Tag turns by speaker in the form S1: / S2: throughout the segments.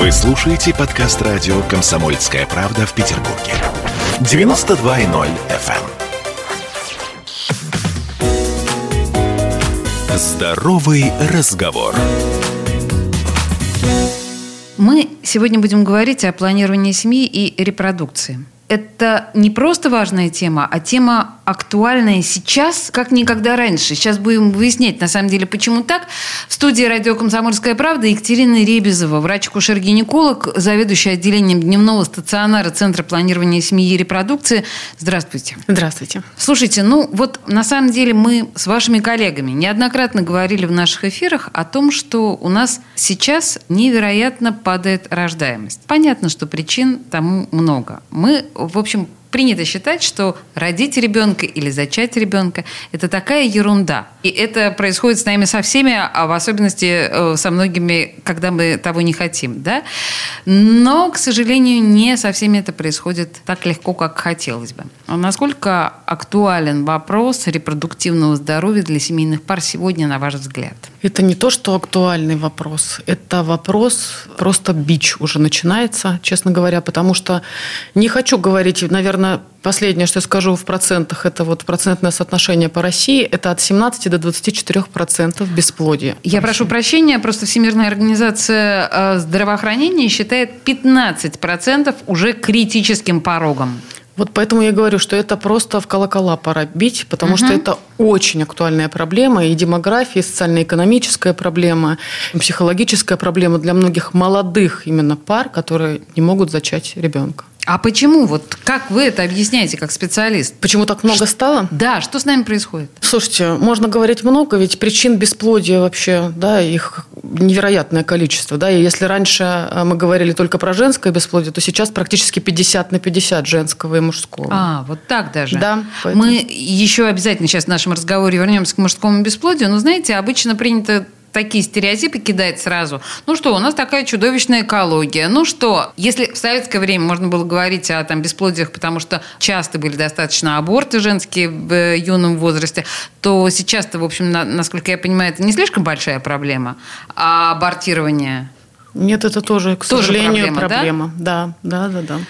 S1: Вы слушаете подкаст радио «Комсомольская правда» в Петербурге. 92.0 FM. эм. Здоровый разговор.
S2: Мы сегодня будем говорить о планировании семьи и репродукции. Это не просто важная тема, а тема актуальная сейчас, как никогда раньше. Сейчас будем выяснять, на самом деле, почему так. В студии радио «Комсомольская правда» Екатерина Ребезова, врач-акушер-гинеколог, заведующая отделением дневного стационара Центра планирования семьи и репродукции. Здравствуйте.
S3: Здравствуйте.
S2: Слушайте, ну вот на самом деле мы с вашими коллегами неоднократно говорили в наших эфирах о том, что у нас сейчас невероятно падает рождаемость. Понятно, что причин тому много. Мы, в общем, принято считать, что родить ребенка или зачать ребенка – это такая ерунда. И это происходит с нами со всеми, а в особенности э, со многими, когда мы того не хотим. Да? Но, к сожалению, не со всеми это происходит так легко, как хотелось бы. А насколько актуален вопрос репродуктивного здоровья для семейных пар сегодня, на ваш взгляд?
S3: Это не то, что актуальный вопрос. Это вопрос, просто бич уже начинается, честно говоря, потому что не хочу говорить, наверное, последнее, что я скажу в процентах, это вот процентное соотношение по России, это от 17 до 24 процентов бесплодия.
S2: Я прошу прощения, просто Всемирная организация э, здравоохранения считает 15 процентов уже критическим порогом.
S3: Вот поэтому я говорю, что это просто в колокола пора бить, потому угу. что это очень актуальная проблема, и демография, и социально-экономическая проблема, и психологическая проблема для многих молодых именно пар, которые не могут зачать ребенка.
S2: А почему? Вот как вы это объясняете как специалист?
S3: Почему так много стало?
S2: Да, что с нами происходит?
S3: Слушайте, можно говорить много, ведь причин бесплодия вообще, да, их невероятное количество, да, и если раньше э, мы говорили только про женское бесплодие, то сейчас практически 50 на 50 женского и мужского.
S2: А, вот так даже.
S3: Да.
S2: Поэтому... Мы еще обязательно сейчас в нашем разговоре вернемся к мужскому бесплодию, но, знаете, обычно принято такие стереотипы кидать сразу. Ну что, у нас такая чудовищная экология. Ну что, если в советское время можно было говорить о там, бесплодиях, потому что часто были достаточно аборты женские в э, юном возрасте, то сейчас-то, в общем, на, насколько я понимаю, это не слишком большая проблема. А абортирование
S3: нет, это тоже, к тоже сожалению, проблема. проблема. Да? да, да, да, да.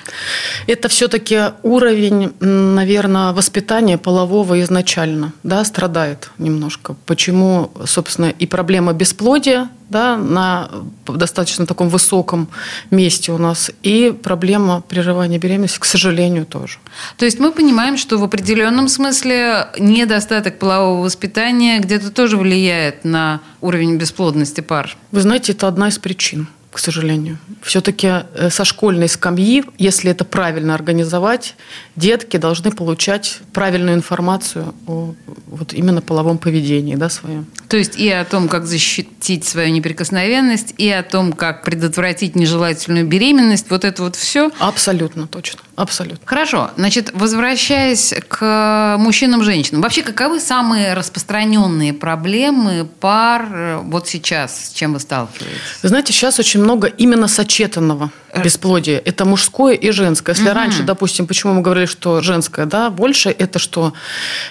S3: Это все-таки уровень, наверное, воспитания полового изначально, да, страдает немножко. Почему, собственно, и проблема бесплодия, да, на достаточно таком высоком месте у нас, и проблема прерывания беременности, к сожалению, тоже.
S2: То есть мы понимаем, что в определенном смысле недостаток полового воспитания где-то тоже влияет на уровень бесплодности пар.
S3: Вы знаете, это одна из причин к сожалению. Все-таки э, со школьной скамьи, если это правильно организовать, детки должны получать правильную информацию о вот именно половом поведении да, своем.
S2: То есть и о том, как защитить свою неприкосновенность, и о том, как предотвратить нежелательную беременность, вот это вот все?
S3: Абсолютно точно. Абсолютно.
S2: Хорошо. Значит, возвращаясь к мужчинам-женщинам. Вообще, каковы самые распространенные проблемы пар э, вот сейчас? С чем вы сталкиваетесь?
S3: Вы знаете, сейчас очень много именно сочетанного э. бесплодия. Это мужское и женское. Если угу. раньше, допустим, почему мы говорили, что женское, да, больше это что?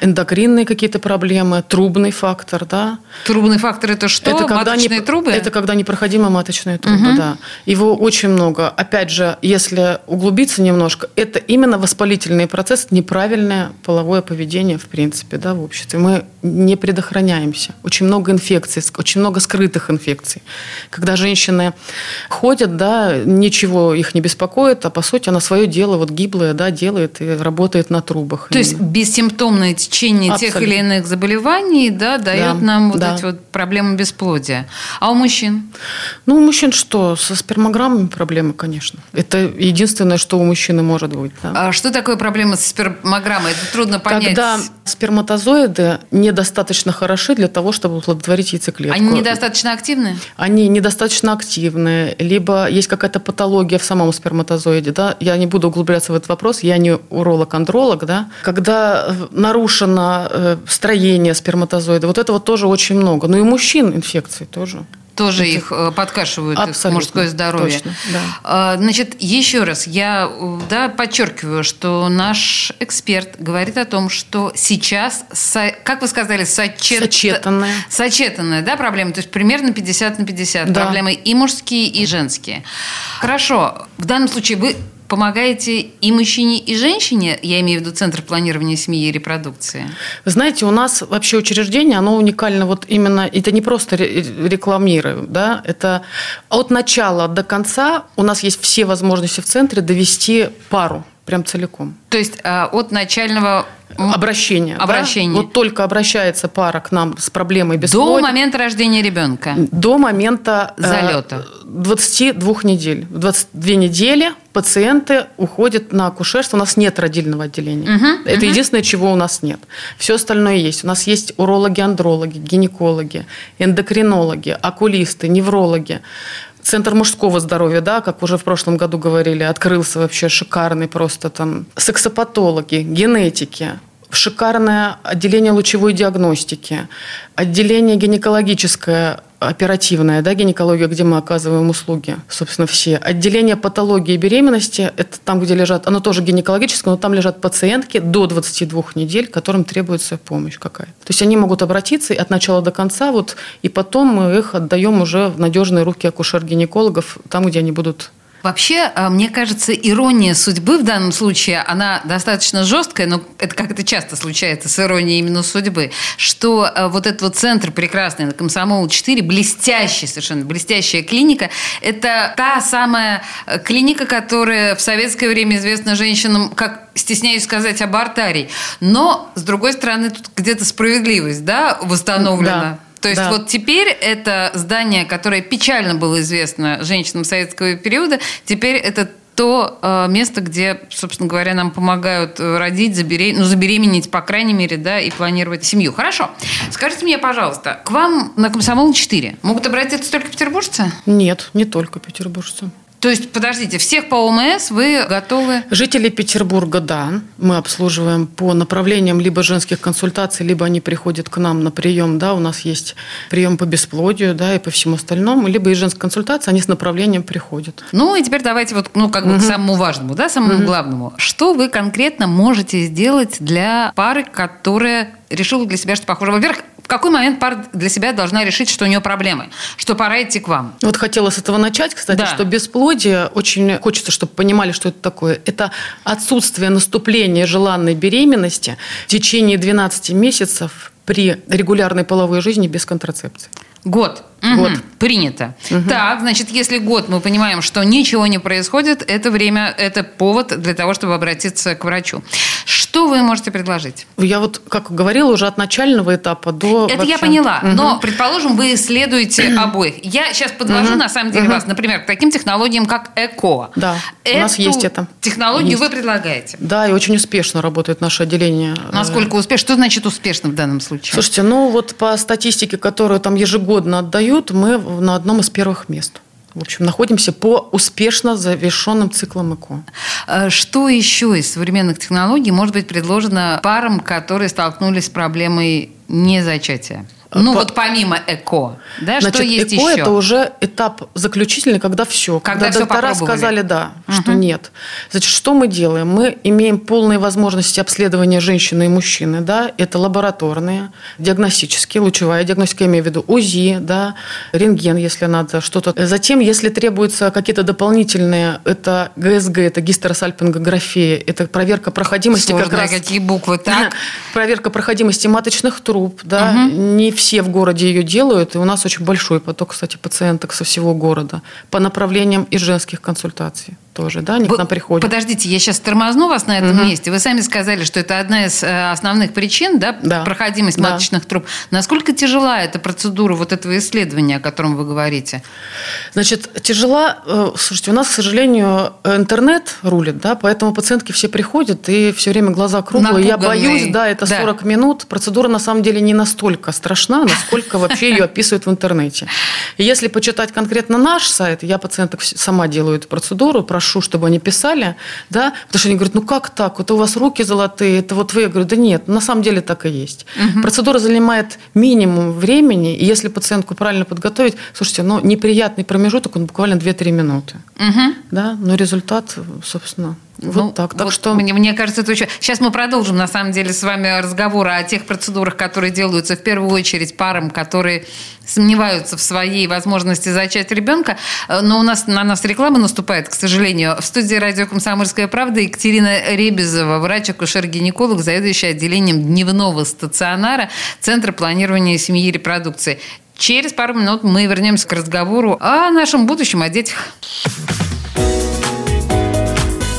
S3: Эндокринные какие-то проблемы, трубный фактор, да.
S2: Трубный фактор это что?
S3: Это когда
S2: маточные
S3: не,
S2: трубы?
S3: Это когда непроходимые маточные трубы, угу. да. Его очень много. Опять же, если углубиться немножко, это именно воспалительный процесс, неправильное половое поведение, в принципе, да, в обществе. Мы не предохраняемся. Очень много инфекций, очень много скрытых инфекций. Когда женщины ходят, да, ничего их не беспокоит, а по сути она свое дело вот гиблое, да, делает и работает на трубах.
S2: То именно. есть бессимптомное течение Абсолютно. тех или иных заболеваний, да, дает да, нам вот да. эти вот проблемы бесплодия. А у мужчин?
S3: Ну, у мужчин что? Со спермограммами проблемы, конечно. Это единственное, что у мужчины может может быть.
S2: Да. А что такое проблема с спермограммой? Это трудно понять.
S3: Когда сперматозоиды недостаточно хороши для того, чтобы оплодотворить яйцеклетку.
S2: Они недостаточно активны?
S3: Они недостаточно активны, либо есть какая-то патология в самом сперматозоиде. Да? Я не буду углубляться в этот вопрос, я не уролог-андролог. Да? Когда нарушено э, строение сперматозоида, вот этого тоже очень много. Но и у мужчин инфекции тоже.
S2: Тоже это... их э, подкашивают, Абсолютно. мужское здоровье.
S3: Точно, да.
S2: А, значит, еще раз, я да, подчеркиваю, что наш эксперт говорит о том, что сейчас, как вы сказали, сочет...
S3: сочетанная.
S2: Сочетанная, да, проблема? То есть примерно 50 на 50. Да. Проблемы и мужские, и женские. Хорошо. В данном случае вы помогаете и мужчине, и женщине, я имею в виду Центр планирования семьи и репродукции?
S3: Вы знаете, у нас вообще учреждение, оно уникально вот именно, это не просто рекламируем, да, это от начала до конца у нас есть все возможности в центре довести пару прям целиком.
S2: То есть а, от начального
S3: обращения.
S2: Обращение.
S3: Да? Вот только обращается пара к нам с проблемой бесплодия.
S2: До момента рождения ребенка.
S3: До момента
S2: залета.
S3: 22 недель. В 22 недели пациенты уходят на акушерство. У нас нет родильного отделения. Угу, Это угу. единственное, чего у нас нет. Все остальное есть. У нас есть урологи, андрологи, гинекологи, эндокринологи, окулисты, неврологи. Центр мужского здоровья, да, как уже в прошлом году говорили, открылся вообще шикарный просто там. Сексопатологи, генетики, шикарное отделение лучевой диагностики, отделение гинекологическое, оперативное, да, гинекология, где мы оказываем услуги, собственно, все. Отделение патологии беременности, это там, где лежат, оно тоже гинекологическое, но там лежат пациентки до 22 недель, которым требуется помощь какая-то. То есть они могут обратиться от начала до конца, вот, и потом мы их отдаем уже в надежные руки акушер-гинекологов, там, где они будут
S2: Вообще, э, мне кажется, ирония судьбы в данном случае, она достаточно жесткая, но это как это часто случается с иронией именно судьбы, что э, вот этот вот центр прекрасный на Комсомол-4, блестящий совершенно, блестящая клиника, это та самая э, клиника, которая в советское время известна женщинам как стесняюсь сказать, абортарий. Но, с другой стороны, тут где-то справедливость да, восстановлена. Да. То есть да. вот теперь это здание, которое печально было известно женщинам советского периода, теперь это то э, место, где, собственно говоря, нам помогают родить, забеременеть, ну, забеременеть, по крайней мере, да, и планировать семью. Хорошо. Скажите мне, пожалуйста, к вам на Комсомол-4 могут обратиться только петербуржцы?
S3: Нет, не только петербуржцы.
S2: То есть, подождите, всех по ОМС вы готовы?
S3: Жители Петербурга, да. Мы обслуживаем по направлениям либо женских консультаций, либо они приходят к нам на прием, да, у нас есть прием по бесплодию, да, и по всему остальному, либо и женская консультация, они с направлением приходят.
S2: Ну, и теперь давайте вот, ну, как бы угу. к самому важному, да, самому угу. главному. Что вы конкретно можете сделать для пары, которая решила для себя, что похоже? Во-первых, какой момент пара для себя должна решить, что у нее проблемы, что пора идти к вам?
S3: Вот хотела с этого начать, кстати, да. что бесплодие, очень хочется, чтобы понимали, что это такое. Это отсутствие наступления желанной беременности в течение 12 месяцев при регулярной половой жизни без контрацепции.
S2: Год. Год. Угу. Принято. Угу. Так, значит, если год мы понимаем, что ничего не происходит, это время, это повод для того, чтобы обратиться к врачу. Что вы можете предложить?
S3: Я вот, как говорила, уже от начального этапа до...
S2: Это вообще... я поняла. Угу. Но, предположим, вы исследуете обоих. Я сейчас подвожу, угу. на самом деле, угу. вас, например, к таким технологиям, как ЭКО.
S3: Да, Эту у нас есть это.
S2: технологию есть. вы предлагаете?
S3: Да, и очень успешно работает наше отделение.
S2: Насколько успешно? Что значит успешно в данном случае?
S3: Слушайте, ну вот по статистике, которую там ежегодно отдают, мы на одном из первых мест. В общем, находимся по успешно завершенным циклам ЭКО.
S2: Э, что еще из современных технологий может быть предложено парам, которые столкнулись с проблемой незачатия? Ну, По... вот помимо ЭКО, да,
S3: Значит,
S2: что есть
S3: ЭКО
S2: еще?
S3: это уже этап заключительный, когда все.
S2: Когда, когда все доктора
S3: сказали да, угу. что нет. Значит, что мы делаем? Мы имеем полные возможности обследования женщины и мужчины, да, это лабораторные, диагностические, лучевая диагностика, я имею в виду УЗИ, да, рентген, если надо, что-то. Затем, если требуются какие-то дополнительные, это ГСГ, это гистеросальпингография, это проверка проходимости
S2: Сложные
S3: как раз.
S2: какие буквы, так?
S3: Проверка проходимости маточных труб, да, угу. не все в городе ее делают, и у нас очень большой поток, кстати, пациенток со всего города по направлениям и женских консультаций тоже, да, они Вы, к нам приходят.
S2: Подождите, я сейчас тормозну вас на этом угу. месте. Вы сами сказали, что это одна из э, основных причин, да, да. проходимость да. маточных труб. Насколько тяжела эта процедура вот этого исследования, о котором вы говорите?
S3: Значит, тяжела, э, слушайте, у нас, к сожалению, интернет рулит, да, поэтому пациентки все приходят и все время глаза круглые. Я боюсь, да, это 40 да. минут. Процедура на самом деле не настолько страшна, насколько вообще ее описывают в интернете. Если почитать конкретно наш сайт, я пациенток сама делаю эту процедуру, прошу прошу, чтобы они писали, да, потому что они говорят, ну как так, вот у вас руки золотые, это вот вы, я говорю, да нет, на самом деле так и есть. Угу. Процедура занимает минимум времени, и если пациентку правильно подготовить, слушайте, ну неприятный промежуток, он буквально 2-3 минуты, угу. да, но результат, собственно, вот ну, так. Так
S2: вот
S3: что...
S2: Мне, мне кажется, это очень... Сейчас мы продолжим, на самом деле, с вами разговор о тех процедурах, которые делаются в первую очередь парам, которые сомневаются в своей возможности зачать ребенка. Но у нас на нас реклама наступает, к сожалению. В студии радио «Комсомольская правда» Екатерина Ребезова, врач-акушер-гинеколог, заведующая отделением дневного стационара Центра планирования семьи и репродукции. Через пару минут мы вернемся к разговору о нашем будущем, о детях.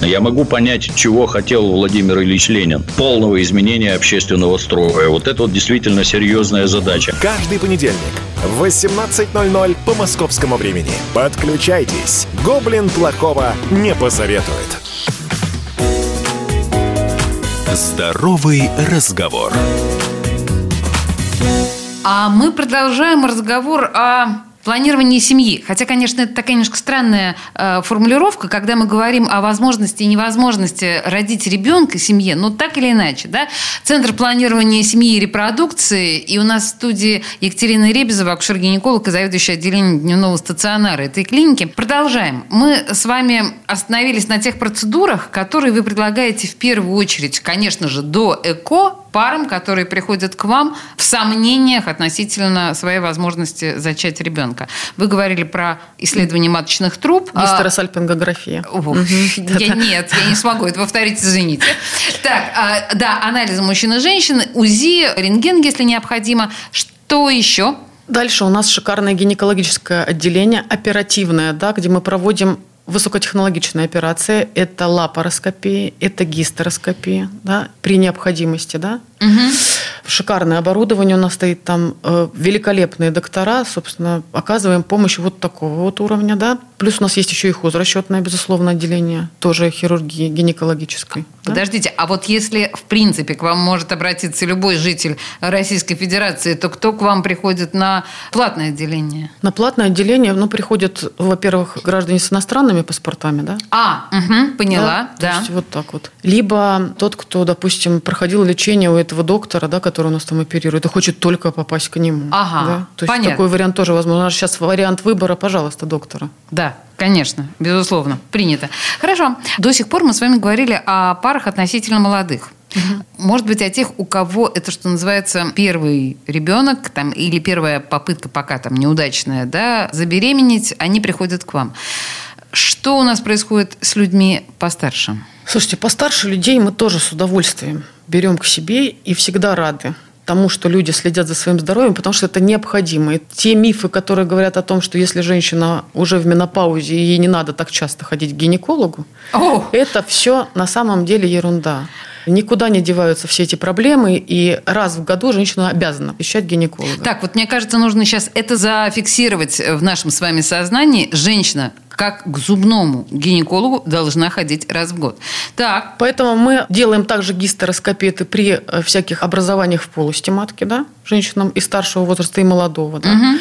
S4: Я могу понять, чего хотел Владимир Ильич Ленин. Полного изменения общественного строя. Вот это вот действительно серьезная задача.
S1: Каждый понедельник в 18.00 по московскому времени. Подключайтесь. Гоблин плохого не посоветует. Здоровый разговор.
S2: А мы продолжаем разговор о планирование семьи. Хотя, конечно, это такая немножко странная э, формулировка, когда мы говорим о возможности и невозможности родить ребенка семье, но так или иначе, да, Центр планирования семьи и репродукции, и у нас в студии Екатерина Ребезова, акушер-гинеколог и заведующая отделением дневного стационара этой клиники. Продолжаем. Мы с вами остановились на тех процедурах, которые вы предлагаете в первую очередь, конечно же, до ЭКО, парам, которые приходят к вам в сомнениях относительно своей возможности зачать ребенка. Вы говорили про исследование маточных труб.
S3: Гистеросальпингография.
S2: Я, нет, я не смогу это повторить, извините. Так, а, да, анализы мужчин и женщин, УЗИ, рентген, если необходимо. Что еще?
S3: Дальше у нас шикарное гинекологическое отделение, оперативное, да, где мы проводим высокотехнологичная операция – это лапароскопия, это гистероскопия, да, при необходимости, да. Угу. Шикарное оборудование у нас стоит там, э, великолепные доктора, собственно, оказываем помощь вот такого вот уровня, да. Плюс у нас есть еще и хозрасчетное, безусловно, отделение, тоже хирургии гинекологической.
S2: Подождите, да? а вот если, в принципе, к вам может обратиться любой житель Российской Федерации, то кто к вам приходит на платное отделение?
S3: На платное отделение, ну, приходят, во-первых, граждане с иностранными паспортами, да?
S2: А, угу, поняла, да.
S3: да. То есть вот так вот. Либо тот, кто, допустим, проходил лечение у этого доктора, да, который у нас там оперирует, и хочет только попасть к нему.
S2: Ага,
S3: да? То есть понятно. такой вариант тоже возможно. У нас сейчас вариант выбора, пожалуйста, доктора.
S2: Да, Конечно, безусловно, принято. Хорошо. До сих пор мы с вами говорили о парах относительно молодых. Угу. Может быть, о тех, у кого это, что называется, первый ребенок там, или первая попытка пока там неудачная, да, забеременеть, они приходят к вам. Что у нас происходит с людьми постарше?
S3: Слушайте, постарше людей мы тоже с удовольствием берем к себе и всегда рады тому, что люди следят за своим здоровьем, потому что это необходимо. И те мифы, которые говорят о том, что если женщина уже в менопаузе, ей не надо так часто ходить к гинекологу, О! это все на самом деле ерунда. Никуда не деваются все эти проблемы, и раз в году женщина обязана посещать гинеколога.
S2: Так, вот мне кажется, нужно сейчас это зафиксировать в нашем с вами сознании. Женщина как к зубному гинекологу должна ходить раз в год. Так.
S3: Поэтому мы делаем также гистероскопеты при э, всяких образованиях в полости матки, да, женщинам и старшего возраста, и молодого. Да. Угу.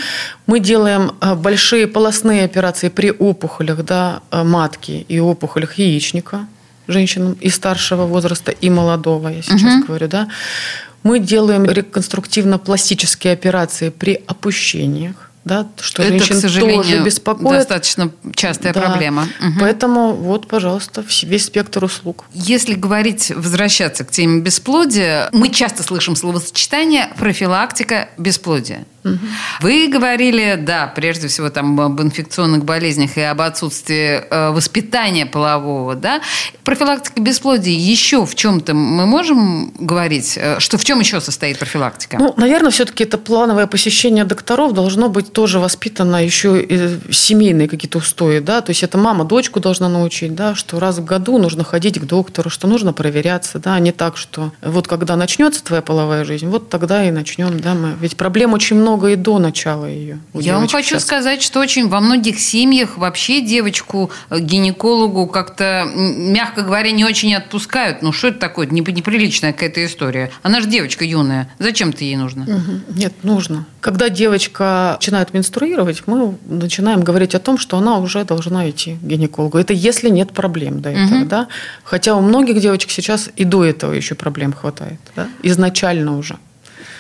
S3: Мы делаем э, большие полостные операции при опухолях да, э, матки и опухолях яичника женщинам и старшего возраста, и молодого, я сейчас угу. говорю, да. Мы делаем реконструктивно-пластические операции при опущениях да, что
S2: Это,
S3: женщин
S2: к сожалению,
S3: тоже беспокоит.
S2: достаточно частая
S3: Да.
S2: проблема. Мгм.
S3: Поэтому вот, пожалуйста, весь спектр услуг.
S2: Если говорить, возвращаться к теме бесплодия, мы часто слышим словосочетание профилактика бесплодия. Вы говорили, да, прежде всего там об инфекционных болезнях и об отсутствии э, воспитания полового, да. Профилактика бесплодия еще в чем-то мы можем говорить, э, что в чем еще состоит профилактика?
S3: Ну, наверное, все-таки это плановое посещение докторов должно быть тоже воспитано еще и семейные какие-то устои, да, то есть это мама дочку должна научить, да, что раз в году нужно ходить к доктору, что нужно проверяться, да, а не так, что вот когда начнется твоя половая жизнь, вот тогда и начнем, да, мы. Ведь проблем очень много и до начала ее.
S2: Я вам хочу
S3: сейчас.
S2: сказать, что очень во многих семьях вообще девочку э, гинекологу как-то, мягко говоря, не очень отпускают. Ну, что это такое? Не- Неприличная какая-то история. Она же девочка юная. Зачем ты ей нужно?
S3: Мгм. Нет, нужно. Когда девочка начинает менструировать, мы начинаем говорить о том, что она уже должна идти к гинекологу. Это если нет проблем до этого,
S2: Мгм.
S3: да. Хотя у многих девочек сейчас и до этого еще проблем хватает, да? изначально уже.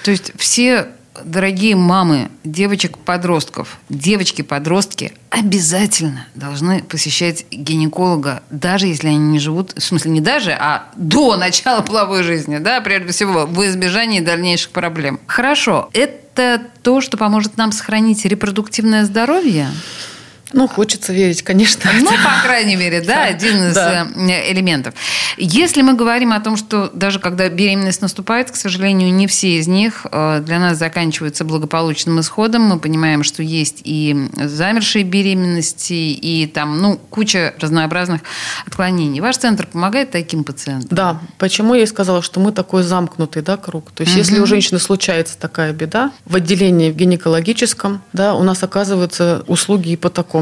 S2: То есть все дорогие мамы девочек-подростков, девочки-подростки обязательно должны посещать гинеколога, даже если они не живут, в смысле не даже, а до начала половой жизни, да, прежде всего, в избежании дальнейших проблем. Хорошо, это то, что поможет нам сохранить репродуктивное здоровье?
S3: Ну, хочется верить, конечно.
S2: Ну, по крайней мере, да, один из
S3: Да.
S2: э, элементов. Если мы говорим о том, что даже когда беременность наступает, к сожалению, не все из них э, для нас заканчиваются благополучным исходом. Мы понимаем, что есть и замершие беременности, и там, ну, куча разнообразных отклонений. Ваш центр помогает таким пациентам?
S3: Да, почему я и сказала, что мы такой замкнутый да, круг. То есть, если у женщины случается такая беда, в отделении в гинекологическом, да, у нас оказываются услуги и по такому.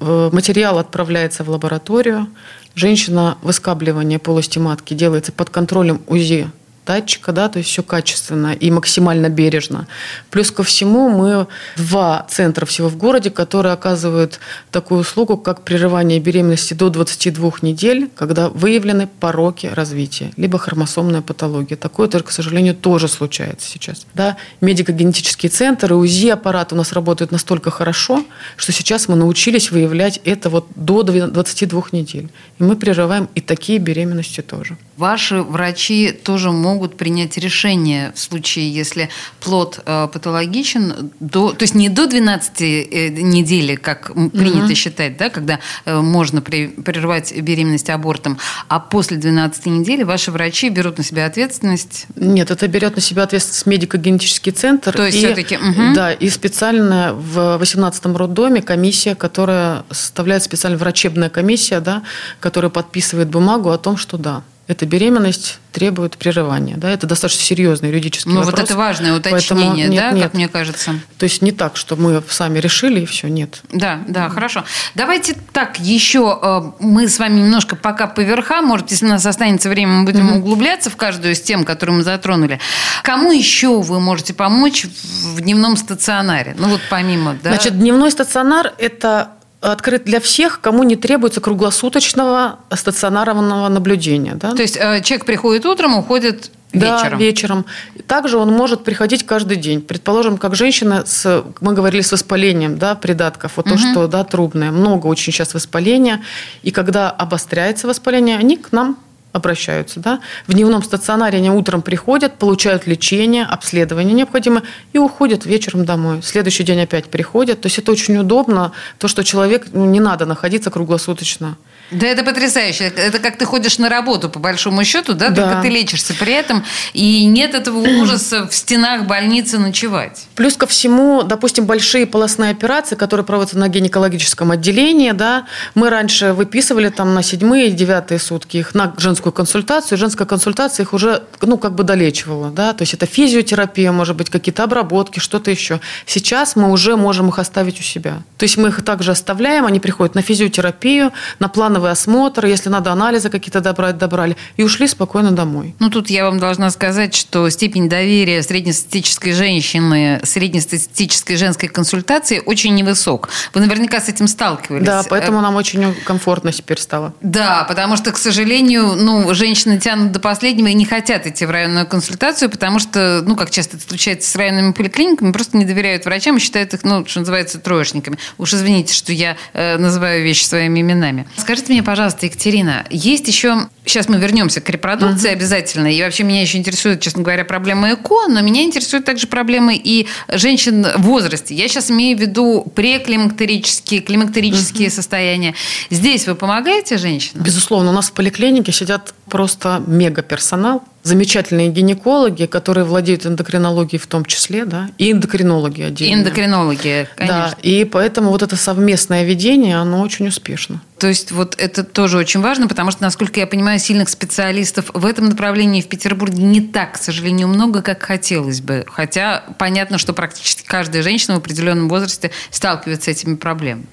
S3: Э, Материал отправляется в лабораторию, женщина выскабливание полости матки делается под контролем УЗИ датчика, да, то есть все качественно и максимально бережно. Плюс ко всему мы два центра всего в городе, которые оказывают такую услугу, как прерывание беременности до 22 недель, когда выявлены пороки развития, либо хромосомная патология. Такое, к сожалению, тоже случается сейчас. Да? Медико-генетический центр и УЗИ-аппарат у нас работают настолько хорошо, что сейчас мы научились выявлять это вот до 22 недель. И мы прерываем и такие беременности тоже.
S2: Ваши врачи тоже могут принять решение в случае, если плод э, патологичен, до, то есть не до 12 э, недели, как принято считать, да, когда э, можно при- прервать беременность абортом, а после 12 недели ваши врачи берут на себя ответственность.
S3: Нет, это берет на себя ответственность медико-генетический центр.
S2: То есть
S3: и,
S2: всё-таки, мгм.
S3: Да, и специальная в 18-м роддоме комиссия, которая составляет специально врачебная комиссия, да, которая подписывает бумагу о том, что да, эта беременность требует прерывания. Да, это достаточно серьезный юридический
S2: Ну,
S3: вопрос.
S2: вот это важное
S3: Поэтому
S2: уточнение,
S3: нет,
S2: да,
S3: нет.
S2: как мне кажется.
S3: То есть не так, что мы сами решили и все, нет.
S2: Да, да, хорошо. Давайте так, еще э, мы с вами немножко пока по верхам, может, если у нас останется время, мы будем углубляться в каждую из тем, которые мы затронули. Кому еще вы можете помочь в дневном стационаре? Ну вот помимо, да?
S3: Значит, дневной стационар – это открыт для всех, кому не требуется круглосуточного стационарного наблюдения. Да?
S2: То есть э, человек приходит утром, уходит
S3: Да,
S2: вечером.
S3: вечером. Также он может приходить каждый день. Предположим, как женщина с, мы говорили, с воспалением да, придатков, вот то, что да, трубное. Много очень сейчас воспаления. И когда обостряется воспаление, они к нам обращаются. Да? В дневном стационаре они утром приходят, получают лечение, обследование необходимое и уходят вечером домой. Следующий день опять приходят. То есть это очень удобно, то, что человек, ну, не надо находиться круглосуточно.
S2: Да, это потрясающе. Это как ты ходишь на работу, по большому счету, да,
S3: Да.
S2: только ты лечишься при этом, и нет этого ужаса в стенах больницы ночевать.
S3: Плюс ко всему, допустим, большие полостные операции, которые проводятся на гинекологическом отделении, да, мы раньше выписывали там на седьмые девятые сутки их на женскую консультацию. Женская консультация их уже, ну, как бы долечивала, да, то есть это физиотерапия, может быть, какие-то обработки, что-то еще. Сейчас мы уже можем их оставить у себя. То есть мы их также оставляем, они приходят на физиотерапию, на плановое плановый осмотр, если надо анализы какие-то добрать, добрали, и ушли спокойно домой.
S2: Ну, тут я вам должна сказать, что степень доверия среднестатистической женщины, среднестатистической женской консультации очень невысок. Вы наверняка с этим сталкивались.
S3: Да, поэтому нам очень комфортно теперь стало.
S2: Да, потому что, к сожалению, ну, женщины тянут до последнего и не хотят идти в районную консультацию, потому что, ну, как часто это случается с районными поликлиниками, просто не доверяют врачам и считают их, ну, что называется, троечниками. Уж извините, что я э, называю вещи своими именами. Скажите мне, пожалуйста, Екатерина, есть еще... Сейчас мы вернемся к репродукции uh-huh. обязательно. И вообще меня еще интересует, честно говоря, проблема ЭКО, но меня интересуют также проблемы и женщин в возрасте. Я сейчас имею в виду преклимактерические, климактерические uh-huh. состояния. Здесь вы помогаете женщинам?
S3: Безусловно. У нас в поликлинике сидят просто мега персонал, замечательные гинекологи, которые владеют эндокринологией в том числе, да, и эндокринологи отдельно.
S2: Эндокринологи, конечно.
S3: Да, и поэтому вот это совместное ведение, оно очень успешно.
S2: То есть вот это тоже очень важно, потому что, насколько я понимаю, сильных специалистов в этом направлении в Петербурге не так, к сожалению, много, как хотелось бы. Хотя понятно, что практически каждая женщина в определенном возрасте сталкивается с этими проблемами.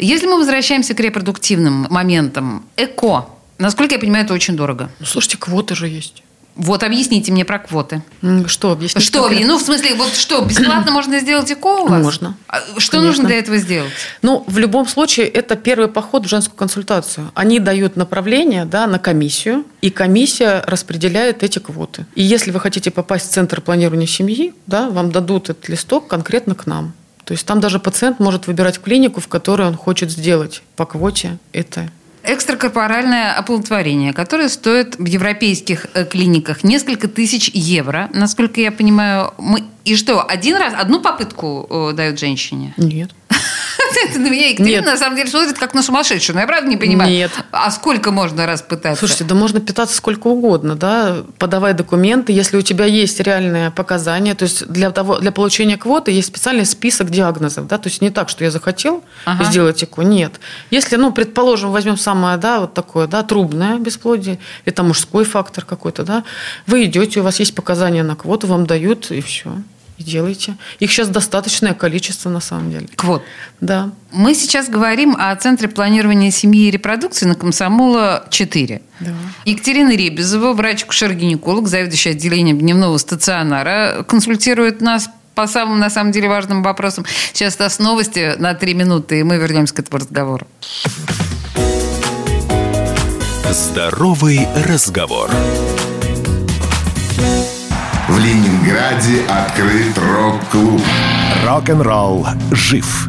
S2: Если мы возвращаемся к репродуктивным моментам, ЭКО, насколько я понимаю, это очень дорого.
S3: Ну, слушайте, квоты же есть.
S2: Вот объясните мне про квоты.
S3: Что объяснить?
S2: Что? Конкретно? Ну, в смысле, вот что, бесплатно можно сделать ЭКО у вас?
S3: Можно.
S2: А что Конечно. нужно для этого сделать?
S3: Ну, в любом случае, это первый поход в женскую консультацию. Они дают направление да, на комиссию, и комиссия распределяет эти квоты. И если вы хотите попасть в Центр планирования семьи, да, вам дадут этот листок конкретно к нам. То есть там даже пациент может выбирать клинику, в которой он хочет сделать по квоте это
S2: Экстракорпоральное оплодотворение, которое стоит в европейских э, клиниках несколько тысяч евро, насколько я понимаю. Мы... И что, один раз, одну попытку э, дают женщине?
S3: Нет.
S2: Это на меня Екатерина на самом деле смотрит как на сумасшедшую. Но я правда не понимаю.
S3: Нет.
S2: А сколько можно раз пытаться?
S3: Слушайте, да можно питаться сколько угодно, да, подавай документы, если у тебя есть реальные показания. То есть для, того, для получения квоты есть специальный список диагнозов, да, то есть не так, что я захотел ага. сделать ЭКО, нет. Если, ну, предположим, возьмем самое, да, вот такое, да, трубное бесплодие, это мужской фактор какой-то, да, вы идете, у вас есть показания на квоту, вам дают, и все и делайте. Их сейчас достаточное количество на самом деле.
S2: Квот.
S3: Да.
S2: Мы сейчас говорим о Центре планирования семьи и репродукции на Комсомола 4. Да. Екатерина Ребезова, врач-кушер-гинеколог, заведующая отделением дневного стационара, консультирует нас по самым, на самом деле, важным вопросам. Сейчас у нас новости на три минуты, и мы вернемся к этому разговору.
S1: Здоровый разговор.
S5: Ленинграде открыт рок-клуб.
S1: Рок-н-ролл жив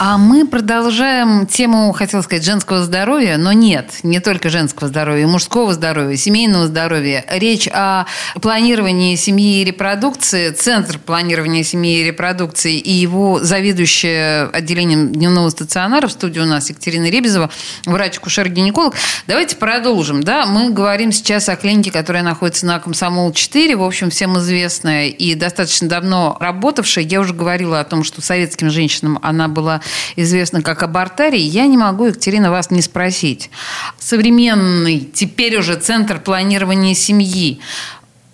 S2: А мы продолжаем тему, хотел сказать, женского здоровья, но нет, не только женского здоровья, мужского здоровья, семейного здоровья. Речь о планировании семьи и репродукции, Центр планирования семьи и репродукции и его заведующая отделением дневного стационара в студии у нас Екатерина Ребезова, врач-кушер-гинеколог. Давайте продолжим. Да? Мы говорим сейчас о клинике, которая находится на Комсомол-4, в общем, всем известная и достаточно давно работавшая. Я уже говорила о том, что советским женщинам она была известна как абортарий, я не могу, Екатерина, вас не спросить. Современный, теперь уже Центр планирования семьи,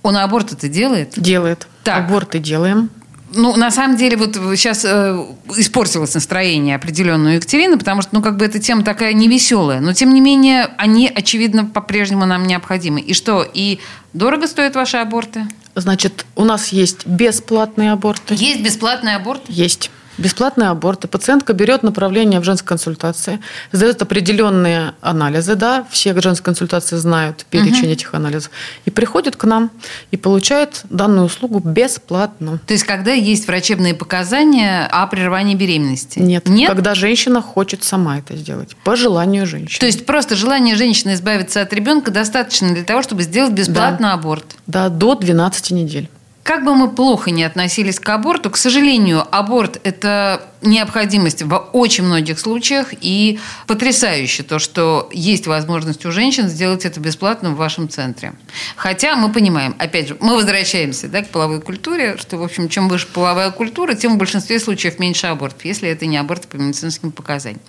S2: он аборт это делает?
S3: Делает. Так. Аборты делаем.
S2: Ну, на самом деле, вот сейчас э, испортилось настроение определенное у Екатерины, потому что, ну, как бы эта тема такая невеселая. Но, тем не менее, они, очевидно, по-прежнему нам необходимы. И что, и дорого стоят ваши аборты?
S3: Значит, у нас есть бесплатные аборты.
S2: Есть бесплатный аборт?
S3: Есть. Бесплатные аборты. Пациентка берет направление в женской консультации, сдает определенные анализы, да, все женские консультации знают перечень этих анализов, и приходит к нам и получает данную услугу бесплатно.
S2: То есть, когда есть врачебные показания о прерывании беременности?
S3: Нет.
S2: Нет?
S3: Когда женщина хочет сама это сделать, по желанию женщины.
S2: То есть, просто желание женщины избавиться от ребенка достаточно для того, чтобы сделать бесплатный аборт?
S3: Да, до 12 недель.
S2: Как бы мы плохо не относились к аборту, к сожалению, аборт – это необходимость в очень многих случаях. И потрясающе то, что есть возможность у женщин сделать это бесплатно в вашем центре. Хотя мы понимаем, опять же, мы возвращаемся да, к половой культуре, что, в общем, чем выше половая культура, тем в большинстве случаев меньше абортов, если это не аборт по медицинским показаниям.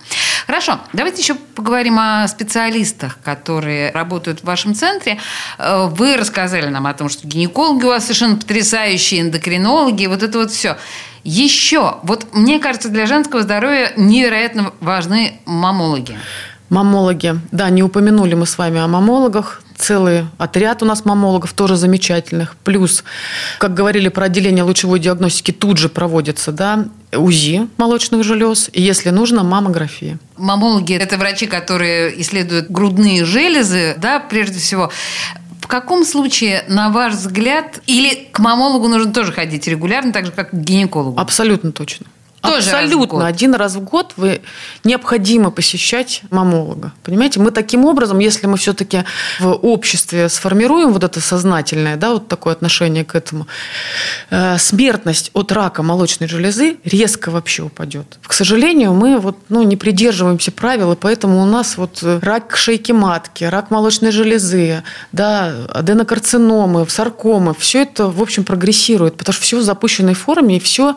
S2: Хорошо, давайте еще поговорим о специалистах, которые работают в вашем центре. Э, вы рассказали нам о том, что гинекологи у вас совершенно потрясающие, эндокринологи, вот это вот все. Еще, вот мне кажется, для женского здоровья невероятно важны мамологи.
S3: Мамологи. Да, не упомянули мы с вами о мамологах. Целый отряд у нас мамологов, тоже замечательных. Плюс, как говорили про отделение лучевой диагностики, тут же проводится да, УЗИ молочных желез. И, если нужно, маммография.
S2: Мамологи – это врачи, которые исследуют грудные железы, да, прежде всего. В каком случае, на ваш взгляд, или к мамологу нужно тоже ходить регулярно, так же, как к гинекологу?
S3: Абсолютно точно.
S2: Тоже
S3: Абсолютно. Один раз в год вы необходимо посещать мамолога. Понимаете, мы таким образом, если мы все-таки в обществе сформируем вот это сознательное, да, вот такое отношение к этому, э, смертность от рака молочной железы резко вообще упадет. К сожалению, мы вот, ну, не придерживаемся правил, и поэтому у нас вот рак шейки матки, рак молочной железы, да, аденокарциномы, саркомы, все это, в общем, прогрессирует, потому что все в запущенной форме, и все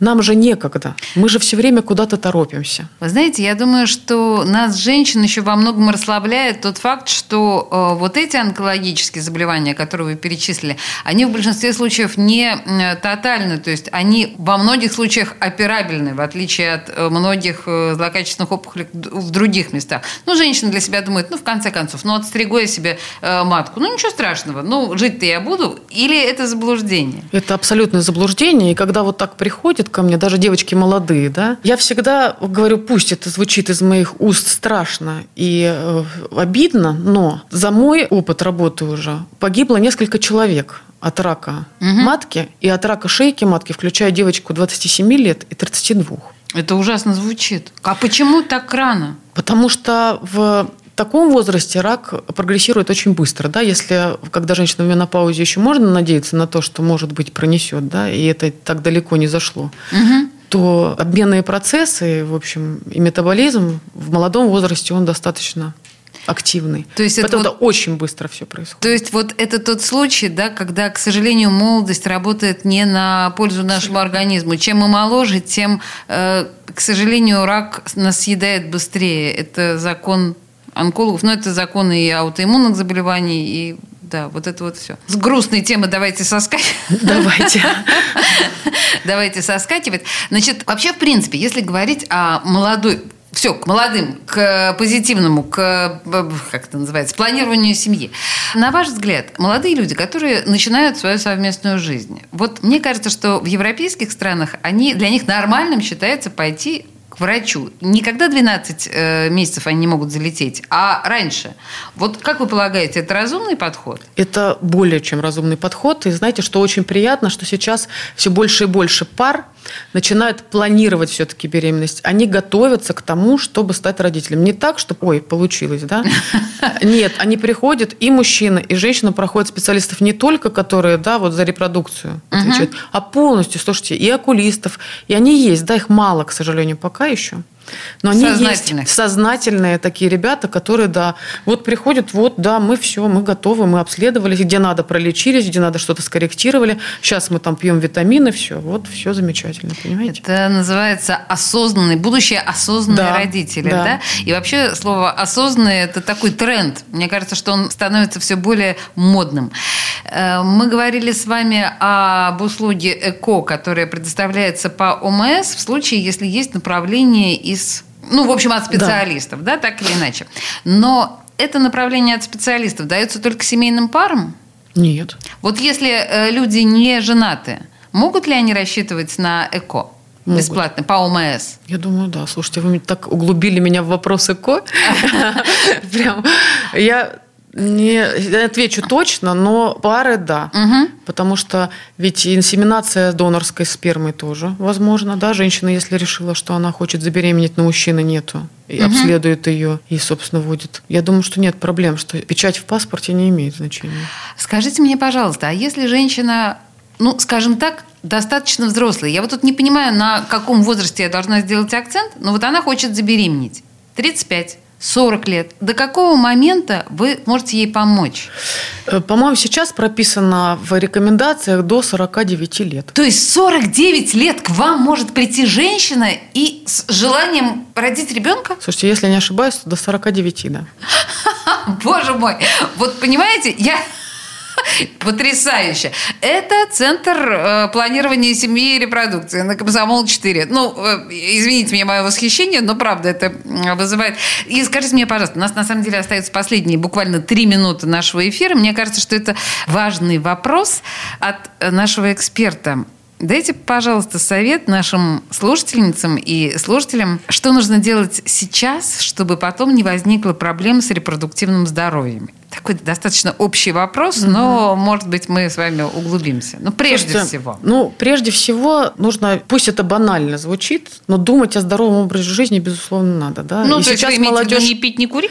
S3: нам же некогда. Мы же все время куда-то торопимся.
S2: Вы знаете, я думаю, что нас, женщин, еще во многом расслабляет тот факт, что э, вот эти онкологические заболевания, которые вы перечислили, они в большинстве случаев не э, тотальны, то есть они во многих случаях операбельны, в отличие от э, многих злокачественных опухолей в других местах. Ну, женщина для себя думает, ну, в конце концов, ну, отстригу я себе матку, ну, ничего страшного, ну, жить-то я буду, или это заблуждение?
S3: Это абсолютное заблуждение. И когда вот так приходят ко мне, даже девочки молодые, да, я всегда говорю, пусть это звучит из моих уст страшно и э, обидно, но за мой опыт работы уже погибло несколько человек от рака матки и от рака шейки матки, включая девочку 27 лет и 32.
S2: Это ужасно звучит. А почему так рано?
S3: Потому что в таком возрасте рак прогрессирует очень быстро. Да? Если, когда женщина в менопаузе, еще можно надеяться на то, что, может быть, пронесет, да, и это так далеко не зашло, то обменные процессы, в общем, и метаболизм в молодом возрасте, он достаточно активный.
S2: То есть это вот-
S3: это очень быстро все происходит.
S2: То есть вот это тот случай, да, когда, к сожалению, молодость работает не на пользу нашему организму. Чем мы моложе, тем, э, к сожалению, рак нас съедает быстрее. Это закон онкологов, но это закон и аутоиммунных заболеваний, и да, вот это вот все. С грустной темы давайте соскакивать.
S3: Давайте.
S2: Давайте соскакивать. Значит, вообще, в принципе, если говорить о молодой все, к молодым, к позитивному, к, как это называется, планированию семьи. На ваш взгляд, молодые люди, которые начинают свою совместную жизнь, вот мне кажется, что в европейских странах они, для них нормальным считается пойти к врачу. Никогда 12 э, месяцев они не могут залететь, а раньше. Вот как вы полагаете, это разумный подход?
S3: Это более чем разумный подход. И знаете, что очень приятно, что сейчас все больше и больше пар начинают планировать все-таки беременность. Они готовятся к тому, чтобы стать родителем. Не так, что, ой, получилось, да? Нет, они приходят, и мужчина, и женщина проходят специалистов не только, которые, да, вот за репродукцию отвечают, а полностью, слушайте, и окулистов, и они есть, да, их мало, к сожалению, пока еще. Но они есть сознательные такие ребята, которые, да, вот приходят, вот, да, мы все, мы готовы, мы обследовались, где надо пролечились, где надо что-то скорректировали, сейчас мы там пьем витамины, все, вот, все замечательно, понимаете?
S2: Это называется осознанный, будущее осознанные
S3: Да,
S2: родители, да.
S3: да.
S2: И вообще слово осознанный это такой тренд. Мне кажется, что он становится все более модным. Э, Мы говорили с вами об услуге ЭКО, которая предоставляется по ОМС в случае, если есть направление из, ну, в общем, от специалистов, да, так или иначе. Но это направление от специалистов дается только семейным парам?
S3: Нет.
S2: Вот если э, люди не женаты, могут ли они рассчитывать на ЭКО?
S3: Могут.
S2: Бесплатно, по ОМС.
S3: Я думаю, да. Слушайте, вы так углубили меня в вопрос ЭКО. Прям. Я не отвечу точно, но пары да. Потому что ведь инсеминация донорской спермы тоже возможно. Да? Женщина, если решила, что она хочет забеременеть, но мужчины нету, и обследует ее и, собственно, вводит. Я думаю, что нет проблем, что печать в паспорте не имеет значения.
S2: Скажите мне, пожалуйста, а если женщина, ну, скажем так, достаточно взрослая, я вот тут не понимаю, на каком возрасте я должна сделать акцент, но вот она хочет забеременеть. 35. 40 лет. До какого момента вы можете ей помочь?
S3: Э, По-моему, сейчас прописано в рекомендациях до 49 лет.
S2: То есть 49 лет к вам может прийти женщина и с желанием родить ребенка?
S3: Слушайте, если я не ошибаюсь, то до 49, да.
S2: Боже мой! Вот понимаете, я... Потрясающе. Это Центр э, планирования семьи и репродукции на Комсомол-4. Ну, э, извините меня, мое восхищение, но правда это вызывает. И скажите мне, пожалуйста, у нас на самом деле остаются последние буквально три минуты нашего эфира. Мне кажется, что это важный вопрос от э, нашего эксперта. Дайте, пожалуйста, совет нашим слушательницам и слушателям, что нужно делать сейчас, чтобы потом не возникло проблем с репродуктивным здоровьем. Такой достаточно общий вопрос, но, может быть, мы с вами углубимся. Ну, прежде
S3: Слушайте,
S2: всего.
S3: Ну, прежде всего, нужно, пусть это банально звучит, но думать о здоровом образе жизни, безусловно, надо. Да?
S2: Ну,
S3: И
S2: то есть вы имеете в виду не пить, не курить?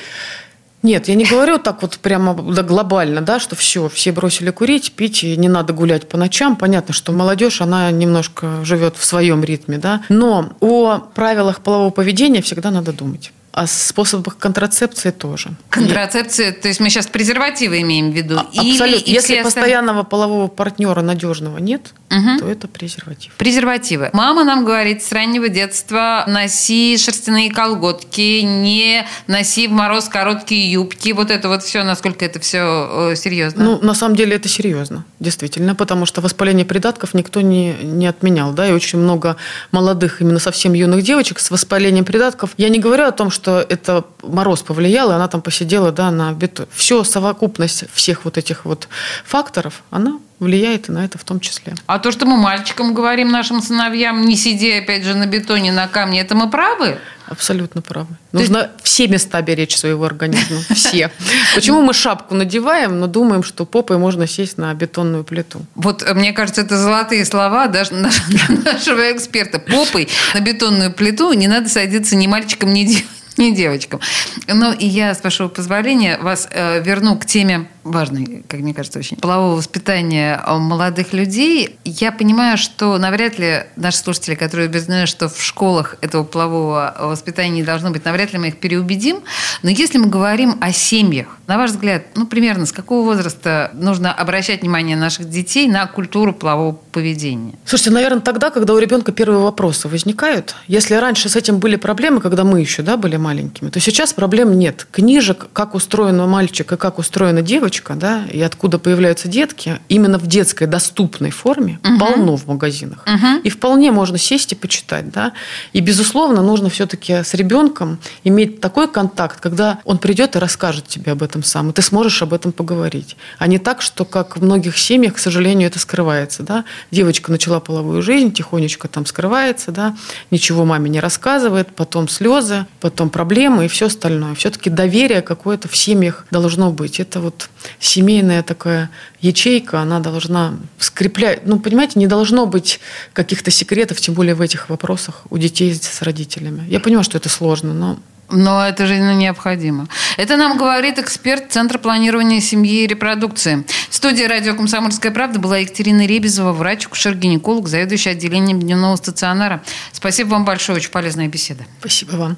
S3: Нет, я не говорю так вот прямо да, глобально, да, что все, все бросили курить, пить, и не надо гулять по ночам. Понятно, что молодежь, она немножко живет в своем ритме, да. Но о правилах полового поведения всегда надо думать. О способах контрацепции тоже.
S2: Контрацепция, то есть мы сейчас презервативы имеем в виду?
S3: А-
S2: Или
S3: Абсолютно.
S2: и
S3: Если
S2: остальные-
S3: постоянного полового партнера надежного нет,
S2: Мгм.
S3: то это презерватив.
S2: Презервативы. Мама нам говорит с раннего детства, носи шерстяные колготки, не носи в мороз короткие юбки. Вот это вот все, насколько это все серьезно.
S3: Ну, на самом деле это серьезно, действительно, потому что воспаление придатков никто не, не отменял, да, и очень много молодых, именно совсем юных девочек с воспалением придатков. Я не говорю о том, что это мороз повлиял, и она там посидела, да, на бетон. Все, совокупность всех вот этих вот факторов, она влияет и на это в том числе.
S2: А то, что мы мальчикам говорим, нашим сыновьям, не сиди, опять же, на бетоне, на камне, это мы правы?
S3: Абсолютно правы. Нужно все места беречь своего организма. Все. Почему мы шапку надеваем, но думаем, что попой можно сесть на бетонную плиту?
S2: Вот, э, мне кажется, это золотые слова даже наш- нашего эксперта. Попой на бетонную плиту не надо садиться ни мальчикам, ни девочкам. Не девочкам. Ну, и я, с вашего позволения, вас э, верну к теме важной, как мне кажется, очень полового воспитания э, молодых людей. Я понимаю, что навряд ли наши слушатели, которые убеждены, что в школах этого полового воспитания не должно быть, навряд ли мы их переубедим. Но если мы говорим о семьях, на ваш взгляд, ну, примерно с какого возраста нужно обращать внимание наших детей на культуру полового поведения?
S3: Слушайте, наверное, тогда, когда у ребенка первые вопросы возникают. Если раньше с этим были проблемы, когда мы еще да, были маленькими, то сейчас проблем нет. Книжек, как устроен мальчик и как устроена девочка, да, и откуда появляются детки, именно в детской доступной форме полно в магазинах. И вполне можно сесть и почитать. Да? И, безусловно, нужно все-таки с ребенком иметь такой контакт, когда он придет и расскажет тебе об этом сам, и ты сможешь об этом поговорить. А не так, что, как в многих семьях, к сожалению, это скрывается. Да? Девочка начала половую жизнь, тихонечко там скрывается, да? ничего маме не рассказывает, потом слезы, потом проблемы и все остальное. Все-таки доверие какое-то в семьях должно быть. Это вот семейная такая ячейка, она должна скреплять. Ну, понимаете, не должно быть каких-то секретов, тем более в этих вопросах у детей с родителями. Я понимаю, что это сложно, но
S2: Но это же необходимо. Это нам говорит эксперт Центра планирования семьи и репродукции. В студии радио «Комсомольская правда» была Екатерина Ребезова, врач, акушер-гинеколог, заведующий отделением дневного стационара. Спасибо вам большое, очень полезная беседа.
S3: спасибо вам.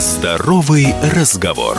S1: Здоровый разговор.